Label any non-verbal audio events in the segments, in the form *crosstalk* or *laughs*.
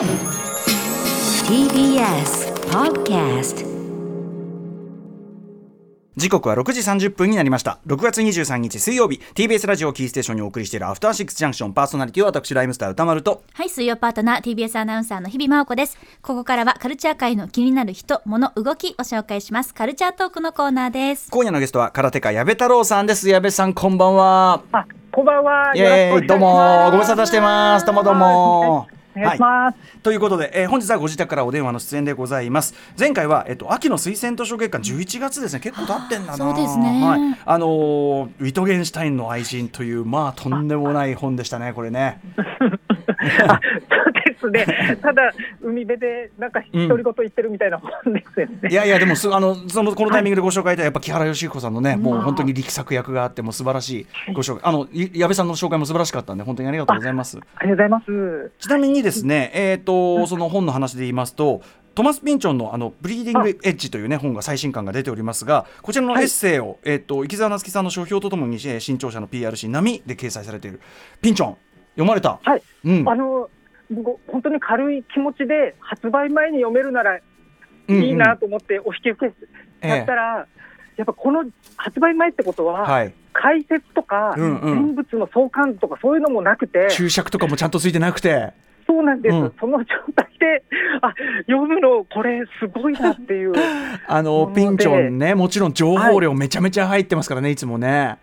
TBS Podcast 時刻は6時30分になりました。6月23日水曜日。TBS ラジオキーステーションにお送りしているアフターシックスジャンクション。パーソナリティは私ライムスター歌丸と。はい、水曜パートナー TBS アナウンサーの日々真央子です。ここからはカルチャー界の気になる人、物、動きを紹介します。カルチャートークのコーナーです。今夜のゲストは空手家矢部太郎さんです。矢部さんこんばんは。あ、こんばんは。どうも。ご無沙汰してます。どうもどうもお願いします。ということで、えー本日はご自宅からお電話の出演でございます。前回は、えっと、秋の推薦図書月間11月ですね。結構経ってんだな。そうですね。はい、あのーウィトゲンシュタインの愛人というまあとんでもない本でしたねこれね。あ *laughs* そうですね。*laughs* ただ海辺でなんか独り言言ってるみたいな本ですよね。いやいやでもすあのそのこのタイミングでご紹介いただいたやっぱ木原義彦さんのね、もう本当に力作役があってもう素晴らしいご紹介。あのい矢部さんの紹介も素晴らしかったんで本当にありがとうございます。ありがとうございます。ちなみにですねえっ、とその本の話で言いますとトマス・ピンチョンのあの「ブリーディング・エッジ」という、ね、本が最新刊が出ておりますがこちらのエッセイを、えっと池澤夏樹さんの書評とともに、えー新潮社の PRC 波で掲載されているピンチョン。読まれた、はい。うん。あの僕本当に軽い気持ちで発売前に読めるならいいなと思ってお引き受けやったら、やっぱこの発売前ってことは、はい、解説とか、うんうん。人物の相関とかそういうのもなくて、注釈とかもちゃんとついてなくて。そうなんです、うん。その状態で、あ読むの、これ、すごいなっていう。*laughs* あのピンチョンねもちろん情報量めちゃめちゃ入ってますからね、い、つもね。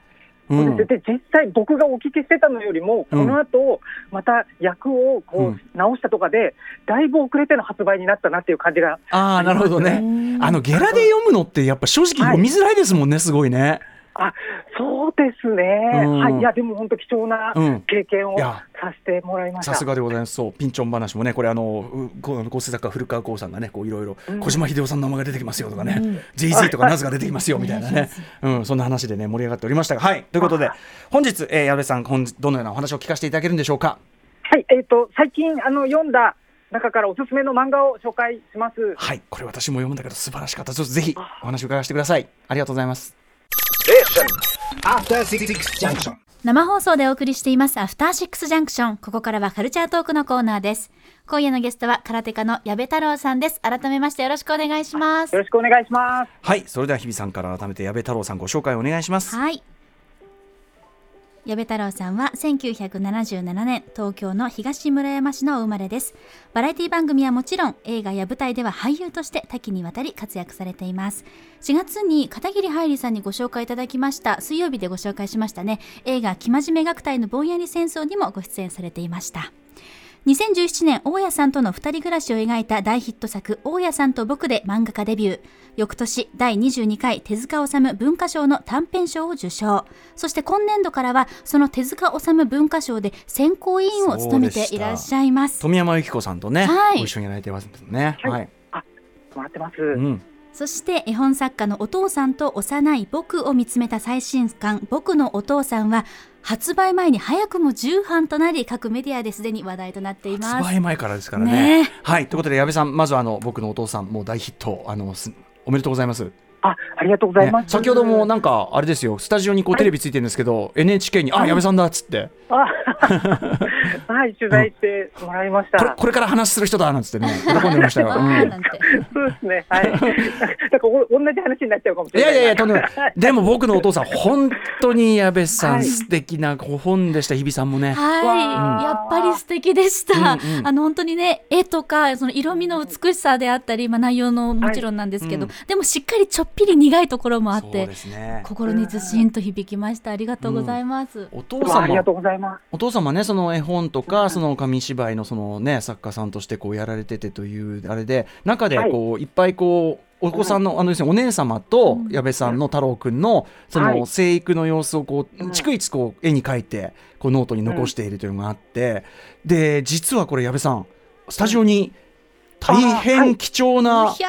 うん。でで実際、僕がお聞きしてたのよりも、この後また役をこう直したとかで、だいぶ遅れての発売になったなっていう感じが、ああなるほどね。あのゲラで読むのってやっぱ正直読みづらいですもんね、すごいね。あそうですね、うん。はい、いや、でも本当、貴重なうん。経験をさせてもらいました。さすがでございます。そうピンチョン話もねこれあの構成作家古川光さんがねこういろいろ小島秀夫さんの名前が出てきますよとかね、ジェイズーとかナズが出てきますよみたいなね、*laughs* うん。そんな話でね盛り上がっておりましたが。はい。ということで本日、えー、矢部さん本日どのようなお話を聞かせていただけるんでしょうか？はい、えっ、と、最近あの読んだ中からおすすめの漫画を紹介します。はい。これ私も読むんだけど素晴らしかった。ちょっとぜひお話を伺わせてください。ありがとうございます。生放送でお送りしていますアフターシックスジャンクション。ここからはカルチャートークのコーナーです。今夜のゲストは空手家の矢部太郎さんです。改めましてよろしくお願いしますよ。ろしくお願いします。はいそれでは日比さんから改めて矢部太郎さんご紹介お願いします。はい。矢部太郎さんは1977年東京の東村山市のお生まれです。バラエティ番組はもちろん映画や舞台では俳優として多岐にわたり活躍されています。4月に片桐はいりさんにご紹介いただきました水曜日でご紹介しましたね。映画「生真面目学隊のぼんやり戦争」にもご出演されていました。2017年大家さんとの二人暮らしを描いた大ヒット作「大家さんと僕」で漫画家デビュー翌年第22回手塚治虫文化賞の短編賞を受賞そして今年度からはその手塚治虫文化賞で選考委員を務めていらっしゃいます富山由紀子さんとね、はいご一緒にやられてますね。はいはい。もらってます。うん。そして絵本作家のお父さんと幼い僕を見つめた最新刊「僕のお父さん」は発売前に早くも重版となり各メディアですでに話題となっています発売前からですからね。ねはい。ということで矢部さんまずあの僕のお父さんもう大ヒットあのすおめでとうございます。あ、ありがとうございます。ね先ほどもなんかあれですよスタジオにこうテレビついてるんですけど、NHK にあ矢部さんだっつってあ *laughs* はい、取材してもらいました。これこれから話する人だなんつってね *laughs* 喜んでましたよ。わうん *laughs* そうですね。はい。なんかお同じ話になっちゃうかもしいれない。やいやいやとんでもないでも僕のお父さん本当に矢部さん、はい素敵なご本でした日比さんもね。はい、やっぱり素敵でした。うんうんあの本当にね、絵とかその色味の美しさであったり、まあ内容のもちろんなんですけど、うんでもしっかりちょっぴり苦いところもあってね。心にずしんと響きました。ありがとうございます。お父うわ様。ありがとうございます。お父様ねその絵本とかその紙芝居のそのね作家さんとしてこうやられててというあれで中でこういっぱいこうお子さんのあの要するにお姉様と矢部さんの太郎くんのそのはい。生育の様子をこううん。逐一こう絵に描いてこうノートに残しているというのがあってで実はこれ矢部さんスタジオに大変貴重なひゃ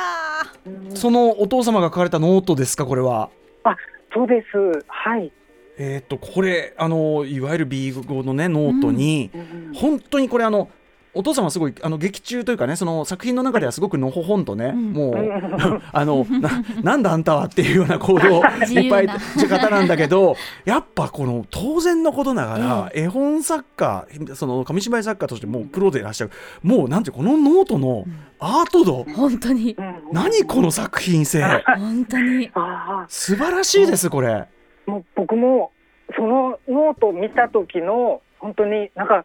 そのお父様が書かれたノートですかこれは？あ、そうです。はい。えー、とこれあのいわゆる B 語のねノートに、うん本当にこれあのお父様はすごいあの劇中というかねその作品の中ではすごくのほほんとね、もう *laughs* あのななんだあんたはっていうような行動 *laughs* いっぱいして方なんだけどやっぱこの当然のことながら、絵本作家その紙芝居作家としてもうプロでいらっしゃる。もうなんてこのノートのアート度、本当に。うん何この作品性。本当に。あ素晴らしいですこれ。あもう僕もそのノートを見た時の本当になんかか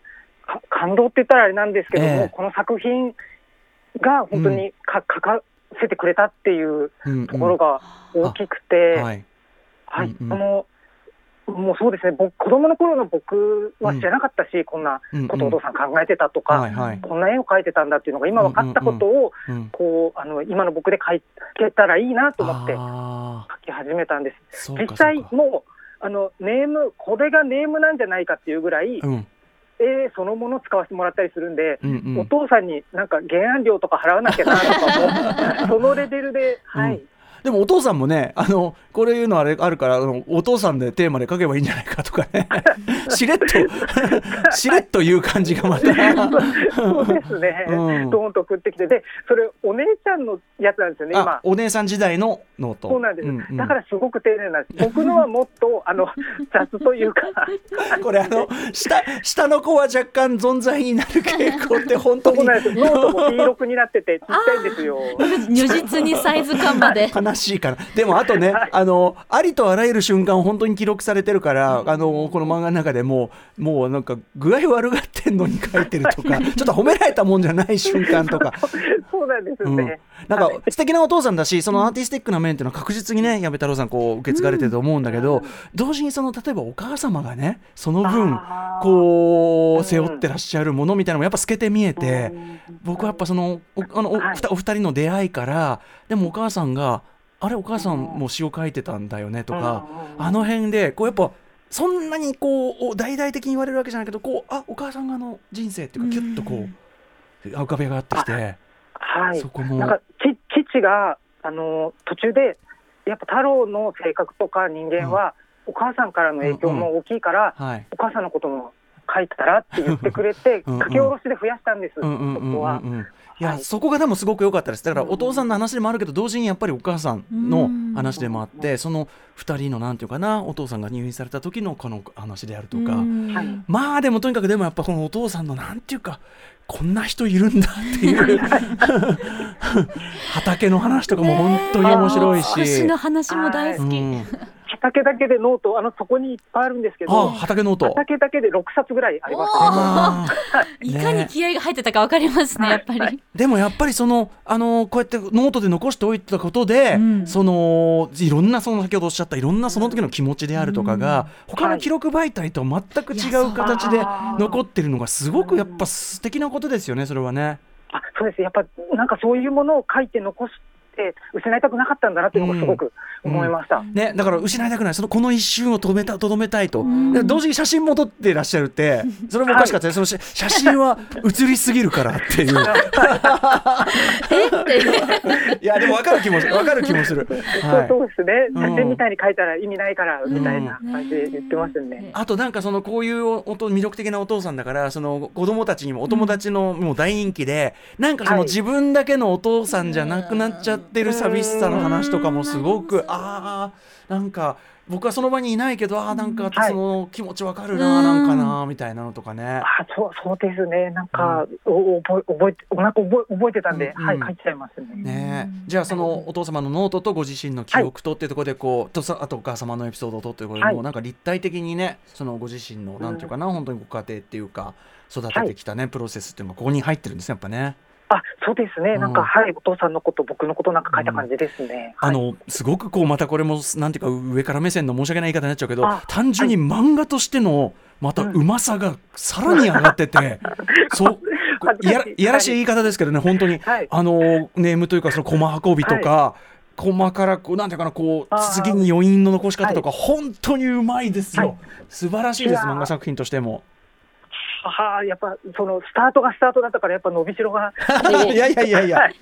感動って言ったらあれなんですけども、ええ。この作品が本当にか、書かせてくれたっていううんところが大きくて、はい。はい、うんうん。そのもうそうですね。僕子供の頃の僕は知らなかったし、こんなことをお父さん考えてたとか、はいはい。こんな絵を描いてたんだっていうのが今分かったことを、うんこうあの今の僕で描けたらいいなと思ってあ描き始めたんです。実際もうあのネームこれがネームなんじゃないかっていうぐらい、うん絵そのものを使わせてもらったりするんで、うんうん。お父さんになんか原案料とか払わなきゃなとかも *laughs* そのレベルで、はい、でもお父さんもねあのこれいうのあれあるからあのお父さんでテーマで書けばいいんじゃないかとかね。*laughs* しれっと *laughs* しれっと言う感じがまた。そうですね、うん。ドーンと送ってきて、でそれ、お姉ちゃんのやつなんですよね、あ今。お姉さん時代のノート。そうなんです、んうん。だからすごく丁寧なんです、僕のはもっと *laughs* あの雑というか、これあの下下の子は若干ぞんざいになる傾向って本当に。そうなんです、ノートも黄色くになってて、ちっちゃいんですよ。如実にサイズ感まで悲しいかなでもあとねあのありとあらゆる瞬間を本当に記録されてるからあのこの漫画の中でももうなんか具合悪がってんのに書いてるとかちょっと褒められたもんじゃない瞬間とか。そうなんですうん。ね。なんか素敵なお父さんだしそのアーティスティックな面っていうのは確実にね矢部太郎さんこう受け継がれてると思うんだけど、同時にその例えばお母様がねその分こううん背負ってらっしゃるものみたいなのもやっぱ透けて見えて、僕はやっぱそのおあのお,、お二人の出会いからでもお母さんがあれお母さんも詩を書いてたんだよねとか、あの辺でこうやっぱそんなにこうお大々的に言われるわけじゃないけどこうあお母さんがあの人生っていうかキュッとこう浮かび上がってきて、はい。そこも。なんかち父があの途中でやっぱ太郎の性格とか人間は、お母さんからの影響も大きいから、はい。お母さんのことも書いたらって言ってくれてうんうん。書き下ろしで増やしたんです、うんうんうんうんそこは。うんいや、はい。そこがでもすごく良かったです。だからお父さんの話でもあるけど同時にやっぱりお母さんの話でもあってその2人のなんていうかなお父さんが入院された時のこの話であるとか、まあでもとにかくでもやっぱこのお父さんのなんていうかこんな人いるんだっていう。*laughs* 畑の話とかも本当に面白いし、星の話も大好き、うん、畑だけでノートあのそこにいっぱいあるんですけあど畑ノート。畑だけで6冊ぐらいあります、あー。*laughs* いかに気合が入ってたかわかりますねやっぱり、でもやっぱりそのあのこうやってノートで残しておいたことで、うん。そのいろんなその先ほどおっしゃったいろんなその時の気持ちであるとかが、他の記録媒体と全く違う形で残ってるのがすごくやっぱ素敵なことですよねそれはね。あそうです。やっぱなんかそういうものを書いて残して失いたくなかったんだなっていうのがすごく思いました。ね、だから失いたくない。そのこの一瞬を止めたとどめたい。と、同時に写真も撮ってらっしゃるって *laughs* それもおかしかったね、その写写真は写りすぎるからっていう。*laughs* *laughs* いやでも分かる気も分かる気もする、はい。そうそうですね、うん。写真みたいに書いたら意味ないからみたいな感じで言ってますよね。あとなんかそのこういうおおと魅力的なお父さんだからその子供たちにもお友達のもう大人気で、なんかそのはい。自分だけのお父さんじゃなくなっちゃってる寂しさの話とかもすごくああなんか僕はその場にいないけどああなんかはいその気持ちわかるな、なんかなみたいなのとかね。あそうそうですね、なんか、お覚え覚えてなんか覚え覚えてたんで、うんうん。はい、書いちゃいますね。ねえ、じゃあそのお父様のノートとご自身の記憶とっていうところでこう、とさあとお母様のエピソードとっていうところでもはい。なんか立体的にねそのご自身のなんていうかな、本当にご家庭っていうか育ててきたね、プロセスっていうのがここに入ってるんですねやっぱね。あそうですね、なん。うんか、はい、お父さんのこと、僕のことなんか書いた感じですね。はい。あのすごくこうまたこれもなんていうか上から目線の申し訳ない言い方になっちゃうけどあ単純に漫画としてのまたうまさがさらに上がってて、*laughs* そうい。やらい。やらしい言い方ですけどね本当に、はい。あのネームというかその駒運びとか、駒からこうなんていうかなこう次に余韻の残し方とか、本当にうまいですよ、はい。素晴らしいです漫画作品としても。はあ、やっぱそのスタートがスタートだったから、やっぱ伸びしろが。*laughs* いやいやいやいや。はい。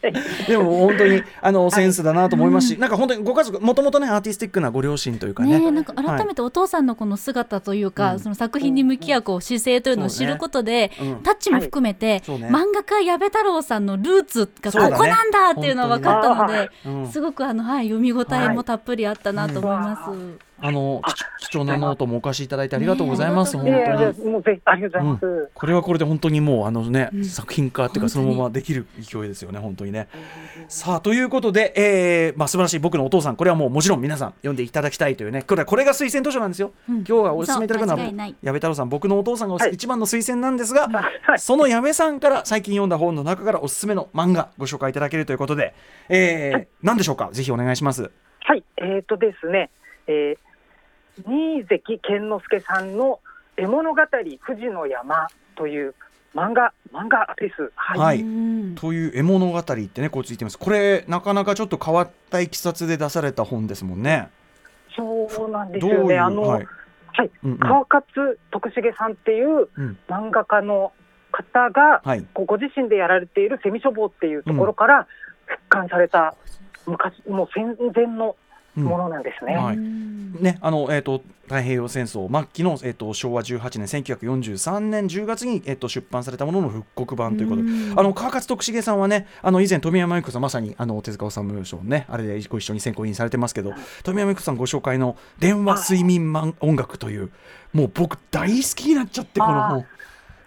でも本当にあのセンスだなと思います。し、なんか本当にご家族もともとねアーティスティックなご両親というかね。ねえなんか改めてお父さんのこの姿というか、うん。その作品に向き合うこう姿勢というのを知ることで、そうねうん。タッチも含めて、漫画家矢部太郎さんのルーツがここなんだっていうのは分かったので、うん。すごくあの、はい、読み応えもたっぷりあったなと思います。あの貴貴重なノートもお貸しいただいてありがとうございます、ね本当に。もうぜひありがとうございます。これはこれで本当にもうあのね、うん。作品化っていうかそのままできる勢いですよね本当にね。さあということで、えーまあ素晴らしい僕のお父さんこれはもうもちろん皆さん読んでいただきたいというね。これこれが推薦図書なんですよ。うん。今日はお勧めいただくのは矢部太郎さん僕のお父さんが一番の推薦なんですが、はい。その矢部さんから最近読んだ本の中からおすすめの漫画ご紹介いただけるということで、えー何でしょうか？ぜひお願いします。はい、えーとですね、えー、新関健之介さんの絵物語富士の山という漫画漫画です。はい。はい。うん。という絵物語ってねこうついてます。これなかなかちょっと変わったいきさつで出された本ですもんね。そうなんですよね。あの、ははい。い、うんうん。川勝徳重さんっていううん。漫画家の方が、はい。こうご自身でやられているセミ書房っていうところから復刊された昔もう戦前のうんものなんですね。はい。うん。ねあのえー、と太平洋戦争末期の、えー、と昭和18年1943年10月に、えー、と出版されたものの復刻版ということで、うん。あの川勝徳重さんはねあの以前富山由紀子さんまさにあの手塚治虫賞ねあれでご一緒に選考委員されてますけど富山由紀子さんご紹介の「電話睡眠マン音楽」というもう僕大好きになっちゃってこの本。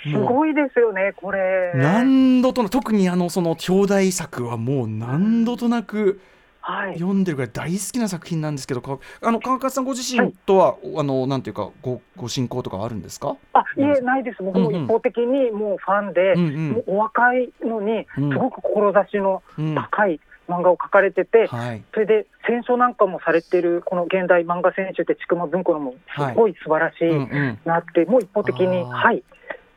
すごいですよね、これ。何度とな特にあのその表題作はもう何度となくはい。読んでるぐらい大好きな作品なんですけどかあの川勝さんご自身とは、あのなんていうかごご進行とかあるんですか、あ、いえ、ないです。僕もうんうん。一方的にもうファンで、うんうん。もうお若いのに、うん。すごく志のうん。高い漫画を描かれてて、はい。それで戦争なんかもされてる、この現代漫画選手って、ちくま文庫のもすごい素晴らしいうんうん、なって、もう一方的に、はい。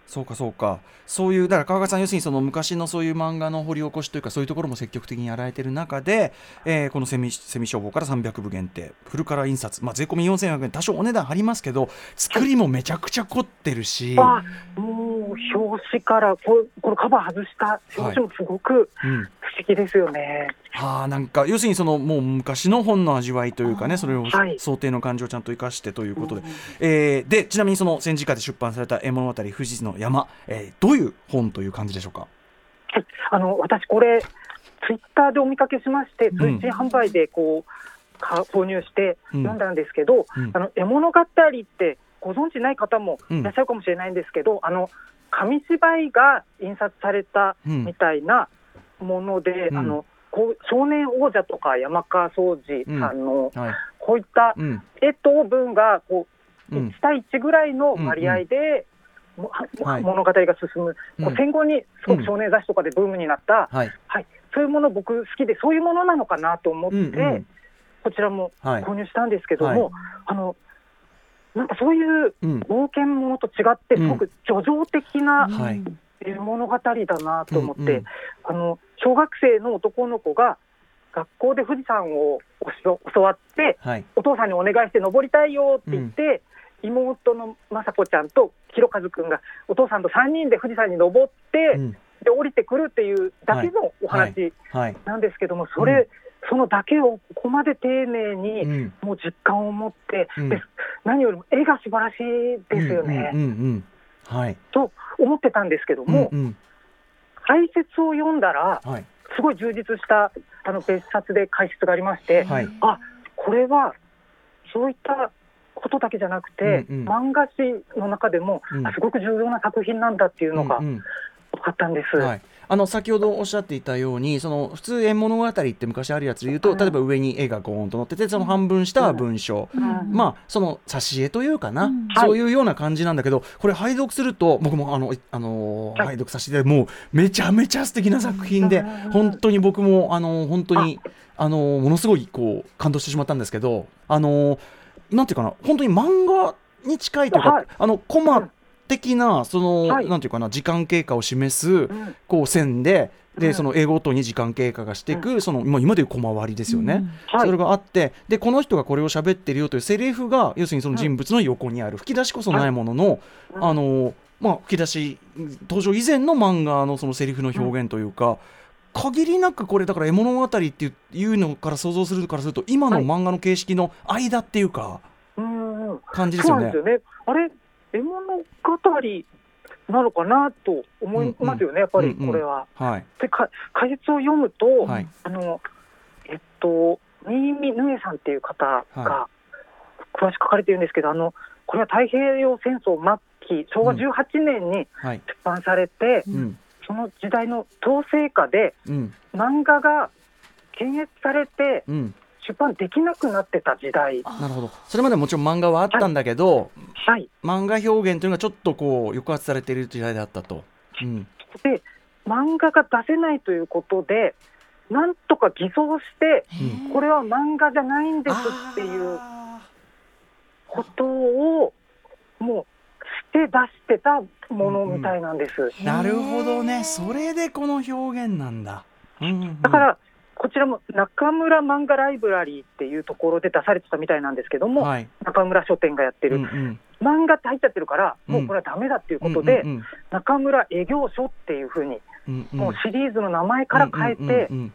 そうかそうか。そういうだから川勝さん要するにその昔のそういう漫画の掘り起こしというかそういうところも積極的にやられてる中で、えーこのセミセミ消防から300部限定。フルカラー印刷、まあ、税込み4400円。多少お値段張りますけど作りもめちゃくちゃ凝ってるし、あ、もう表紙からこう、このカバー外した表紙もすごくうん、不思議ですよね。はあなんか要するにそのもう昔の本の味わいというかねそれをはい。想定の感情をちゃんと生かしてということで、えーでちなみにその戦時下で出版された絵物語「富士の山」えーどういう本という感じでしょうか？はいあの私、これ、ツイッターでお見かけしまして、ん。通信販売でこうか購入してうん。読んだんですけど、うん。あの絵物語ってご存知ない方もうん。いらっしゃるかもしれないんですけど、あの紙芝居が印刷されたうん。みたいなもので、うん。あのこう少年王者とか山川総司さんの、はい。こういったうん。絵と文がこううん。1対1ぐらいの割合で、もはい。物語が進む、こうん。う戦後にすごく少年雑誌とかでブームになった、はい。はい、そういうもの僕好きでそういうものなのかなと思って、うんうん。こちらもはい。購入したんですけども、はい。あのなんかそういううん。冒険ものと違ってうんすごく叙情的なはい。物語だなと思って、うんうん。あの小学生の男の子が学校で富士山を教わってはい。お父さんにお願いして登りたいよって言って、妹の雅子ちゃんとひろかずくんがお父さんと3人で富士山に登って、うん。で降りてくるっていうだけのお話はい。なんですけども、それ、そのだけをここまで丁寧に、うん。もう実感を持って、うん。で何よりも絵が素晴らしいですよね、うんうんうん。はい。と思ってたんですけども、うんうん解説を読んだら、はい。すごい充実したあの別冊で解説がありまして、はい。あこれはそういったことだけじゃなくて、うんうん。漫画史の中でも、うん。あすごく重要な作品なんだっていうのがうんうん。分かったんです。はい、あの先ほどおっしゃっていたようにその普通縁物語って昔あるやつで言うと、うん例えば上に絵がゴーンと載っててその半分下は文章、うんまあその挿絵というかな、うん。そういうような感じなんだけどこれ拝読すると僕もあの、あの拝読させてもうめちゃめちゃ素敵な作品で、うん。本当に僕もあの本当にあ。のものすごいこう感動してしまったんですけどあのなんていうかな本当に漫画に近いというか、はい。あのコマ的なその、はい。なんていうかな時間経過を示す、うん。こう線でうん。でその絵ごとに時間経過がしていく、その今今でいうコマ割りですよね、はい。それがあってでこの人がこれを喋ってるよというセリフが要するにその人物の横にある吹き出しこそないものの、うん。あのまあ、吹き出し登場以前の漫画のそのセリフの表現というか、限りなくこれだから絵物語っていうのから想像するからすると今の漫画の形式の間っていうかうんうん。感じですよね。そうなんです。よね。あれ、絵物語なのかなと思いますよね、やっぱりこれは。はい。でか解説を読むと、はい。あのえっと新見ぬえさんっていう方はが詳しく書かれているんですけど、あのこれは太平洋戦争末期昭和18年にはい。出版されて、うん。その時代の統制下でうん。漫画が検閲されてうん出版できなくなってた時代、なるほど。それまでもちろん漫画はあったんだけど、はい、漫画表現というのがちょっとこう抑圧されている時代であったと。うん。で漫画が出せないということでなんとか偽装してうんこれは漫画じゃないんですっていうことをもうして出してたものみたいなんです。なるほどね。それでこの表現なんだ。うんうんうん。だからこちらも中村漫画ライブラリーっていうところで出されてたみたいなんですけども、はい。中村書店がやってる、うんうん。漫画って入っちゃってるから、うん。もうこれはダメだっていうことで、うんうん中村営業所っていうふうに、うんうん。もうシリーズの名前から変えて、うんうん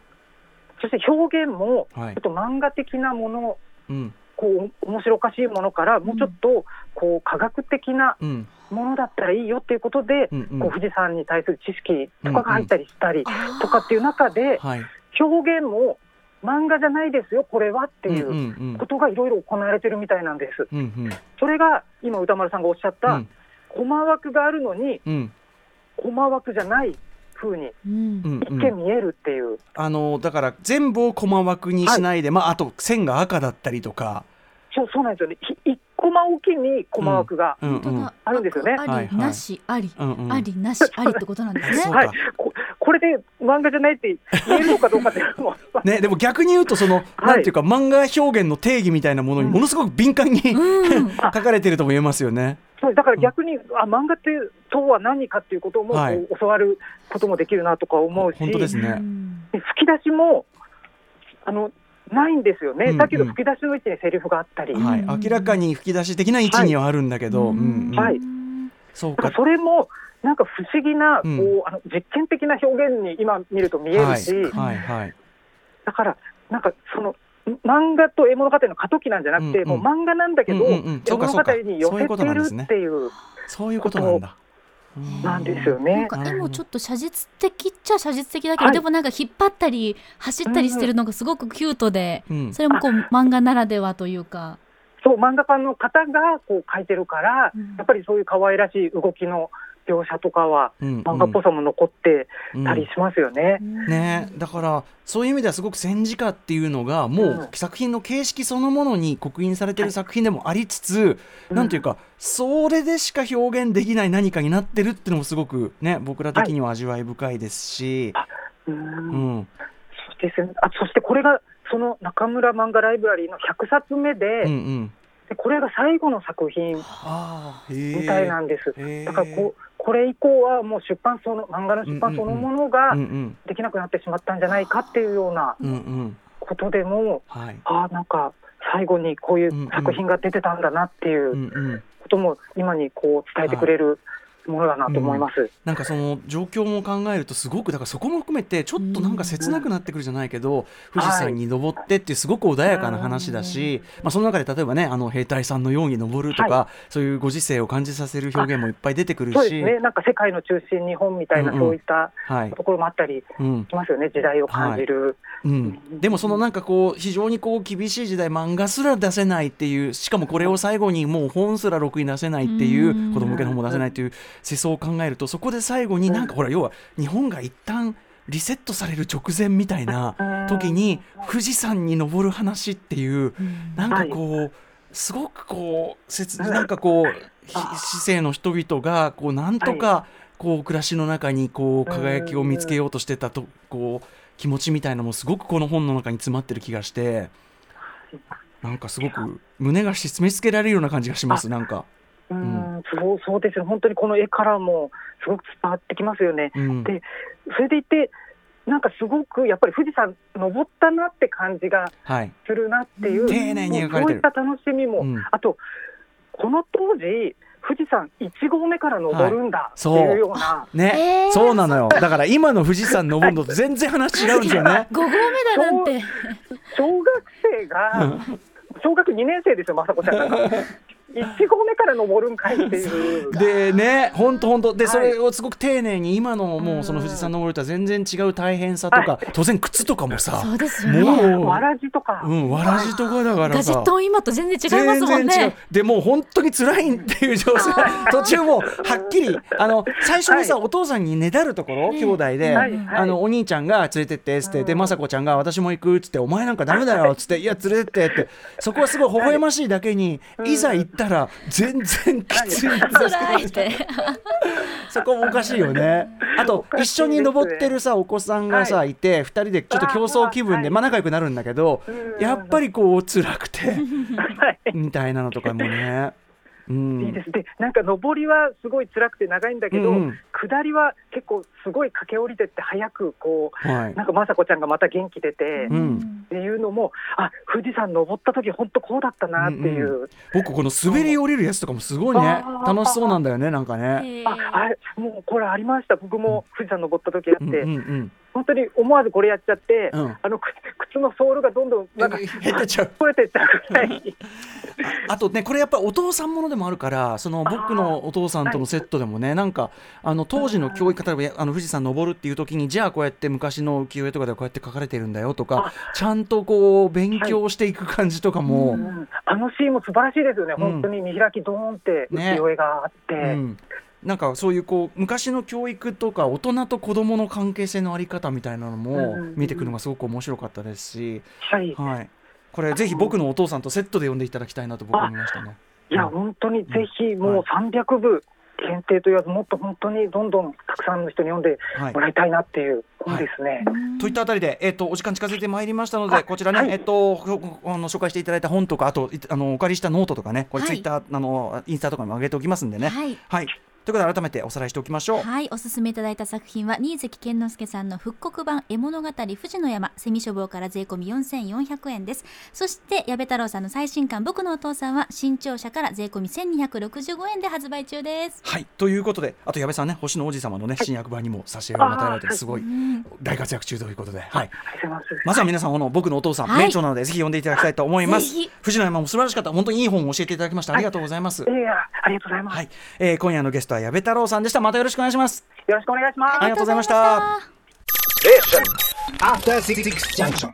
そして表現もちょはいっと漫画的なもの、うん。こう面白おかしいものから、もうちょっとこう科学的なうん。ものだったらいいよっていうことで、うんうん。こう富士山に対する知識とかが入ったりしたりとかっていう中で、はい表現も漫画じゃないですよ、これはっていうんううん。ことがいろいろ行われてるみたいなんです。うんうん。それが今、歌丸さんがおっしゃった、うん。コマ枠があるのに、うん。コマ枠じゃない風にうん。うんうん。一見見えるっていう、あのだから全部をコマ枠にしないで、まああと線が赤だったりとか、そうそうなんですよね、ひ一コマおきにコマ枠が、あるんですよね。ありなしありありなしありってことなんですね。*laughs* はい、ここれで漫画じゃないって言えるのかどうかっていうのも、ね、でも逆に言うとその、なんていうか漫画表現の定義みたいなものにものすごく敏感に、うん。書かれてるとも言えますよね。そうだから逆に、あ漫画ってとは何かっていうことも、教わることもできるなとか思うし、本当ですね。吹き出しもあのないんですよね、うんうんだけど吹き出しの位置にセリフがあったり、はい、うん。明らかに吹き出し的な位置にはあるんだけど、ううんんうん。はい。そうか。それもなんか不思議な、うん。こうあの実験的な表現に今見ると見えるし、はい。はいだからなんかその漫画と絵物語の過渡期なんじゃなくて、うんうん。もう漫画なんだけど、うんうん。うん絵物語に寄せてるっていうそういうことなんだ。うん。なんですよなんね。か絵もちょっと写実的っちゃ写実的だけど、はい。でもなんか引っ張ったり走ったりしてるのがすごくキュートで、うんそれもこう漫画ならではというか、そう漫画家の方がこう描いてるから、うん。やっぱりそういう可愛らしい動きの描写とかはうん漫画っぽさも残ってうん。たりしますよね。ね、だからそういう意味ではすごく戦時下っていうのがもううん。作品の形式そのものに刻印されてる作品でもありつつ、うん。なんていうかそれでしか表現できない何かになってるっていうのもすごくね僕ら的には味わい深いですし、うん。うん。そうですね。あそしてこれがその中村漫画ライブラリーの100冊目で,、うんうん。でこれが最後の作品ああへえ。みたいなんです。だからこうこれ以降はもう出版その漫画の出版そのものがうんうん。できなくなってしまったんじゃないかっていうようなうんうん。ことでも、はい。ああなんか最後にこういう作品が出てたんだなっていううんうん。ことも今にこう伝えてくれるものだなと思います。なんかその状況も考えるとすごくだからそこも含めてちょっとなんか切なくなってくるじゃないけど、富士山に登ってっていうすごく穏やかな話だし、まあ、その中で例えばねあの兵隊さんのように登るとか、はそういうご時世を感じさせる表現もいっぱい出てくるし。そうですね、なんか世界の中心日本みたいな、うんうん。そういったはい。ところもあったりうんしますよね、時代を感じる。うん、でもそのなんかこう非常にこう厳しい時代漫画すら出せないっていうしかもこれを最後にもう本すらろくに出せないっていううん。子供向けの本も出せないっていう世相を考えるとそこで最後になんかほら要は日本が一旦リセットされる直前みたいな時に富士山に登る話っていうなんかこうすごくこう切なんかこうひ市政の人々がこうなんとかこう暮らしの中にこう輝きを見つけようとしてたとこう気持ちみたいなのもすごくこの本の中に詰まってる気がしてなんかすごく胸が締め付けられるような感じがしますなんか。うんそうそうですよ、本当にこの絵からもすごく伝わってきますよね。うん。でそれでいて、なんかすごくやっぱり富士山登ったなって感じがはい。するなっていう、丁寧にそういった楽しみも、うん。あと、この当時、富士山1合目から登るんだってそう。いうような、ね、えーそうなのよ。だから今の富士山登るのと全然話違うんですよね。5合目だなんて。小学生が、小学2年生ですよ、雅子ちゃんが。1合目から登るんかいっていう。*laughs* でね、本当本当で、はい。それをすごく丁寧に今のもうその富士山登るとは全然違う大変さとか、当然靴とかもさ、そうですよね。もうわらじとか、うん、わらじとかだからさ。ガジェッ。今と全然違いますもん全然違う。ね。でもう本当に辛いっていう状態。途中もうはっきりあの最初にさ、はお父さんにねだるところ、兄弟で、はい。あのお兄ちゃんが連れてってっつって、で雅子ちゃんが私も行くっつってお前なんかダメだよっつっていや連れてってって。そこはすごい微笑ましいだけに、い、ざ行ったら全然きつい。*laughs* そこもおかしいよね。あと一緒に登ってるさお子さんがさ、、はいて2人でちょっと競争気分でまあ仲良くなるんだけど、うんやっぱりこう辛くて *laughs* はいみたいなのとかもね。うん、いいです。でなんか上りはすごい辛くて長いんだけど、うんうん。下りは結構すごい駆け下りてって早くこうはい。なんか雅子ちゃんがまた元気出て、っうん、ていうのもあ富士山登った時本当こうだったなっていう、うん僕この滑り降りるやつとかもすごいね。楽しそうなんだよねなんかね。ああれもうこれありました。僕も富士山登った時あって、うんうんうん、本当に思わずこれやっちゃって、うん。あの靴靴のソールがどんどんなんか減ってっちゃう。取れてっちゃうぐらい。あとねこれやっぱりお父さんものでもあるからその僕のお父さんとのセットでもねなんかあの当時の教育例えばあの富士山登るっていう時にじゃあこうやって昔の浮世絵とかではこうやって書かれてるんだよとかちゃんとこう勉強していく感じとかも、うん。あのシーンも素晴らしいですよね、うん。本当に見開きドーンってね浮世絵があって、うんなんかそういうこう昔の教育とか大人と子供の関係性のあり方みたいなのもうん見ていくのがすごく面白かったです。し、はい、はい、これぜひ僕のお父さんとセットで読んでいただきたいなと僕は思いましたね。いや、本当にぜひもう300部限定と言わず、もっと本当にどんどんたくさんの人に読んではいもらいたいなっていう本ですね。といったあたりで、えっとお時間近づいてまいりましたので、あこちらね、はい。えっとほあの紹介していただいた本とか、あといあのお借りしたノートとかね、これはい。ツイッター、あのインスタとかにも上げておきますんでね。はい。はい。ということで改めておさらいしておきましょう。はい、おすすめいただいた作品は新関健之介さんの復刻版絵物語富士の山セミ書房から税込み4400円ですそして矢部太郎さんの最新刊僕のお父さんは新潮社から税込み1265円で発売中ですはい。ということで、あと矢部さんね、星の王子様のね、新訳版にも挿絵を与えられて、すごいうん大活躍中ということで、はい。ます。まずは皆さん、あの僕のお父さん、はい名著なので、ぜひ読んでいただきたいと思います。富士の山も素晴らしかった、本当にいい本を教えていただきました。ありがとうございます。いやいやありがとうございます。はい、えー今夜のゲストは矢部太郎さんでした。またよろしくお願いします。よろしくお願いします。ありがとうございました。Station. After Six Junction.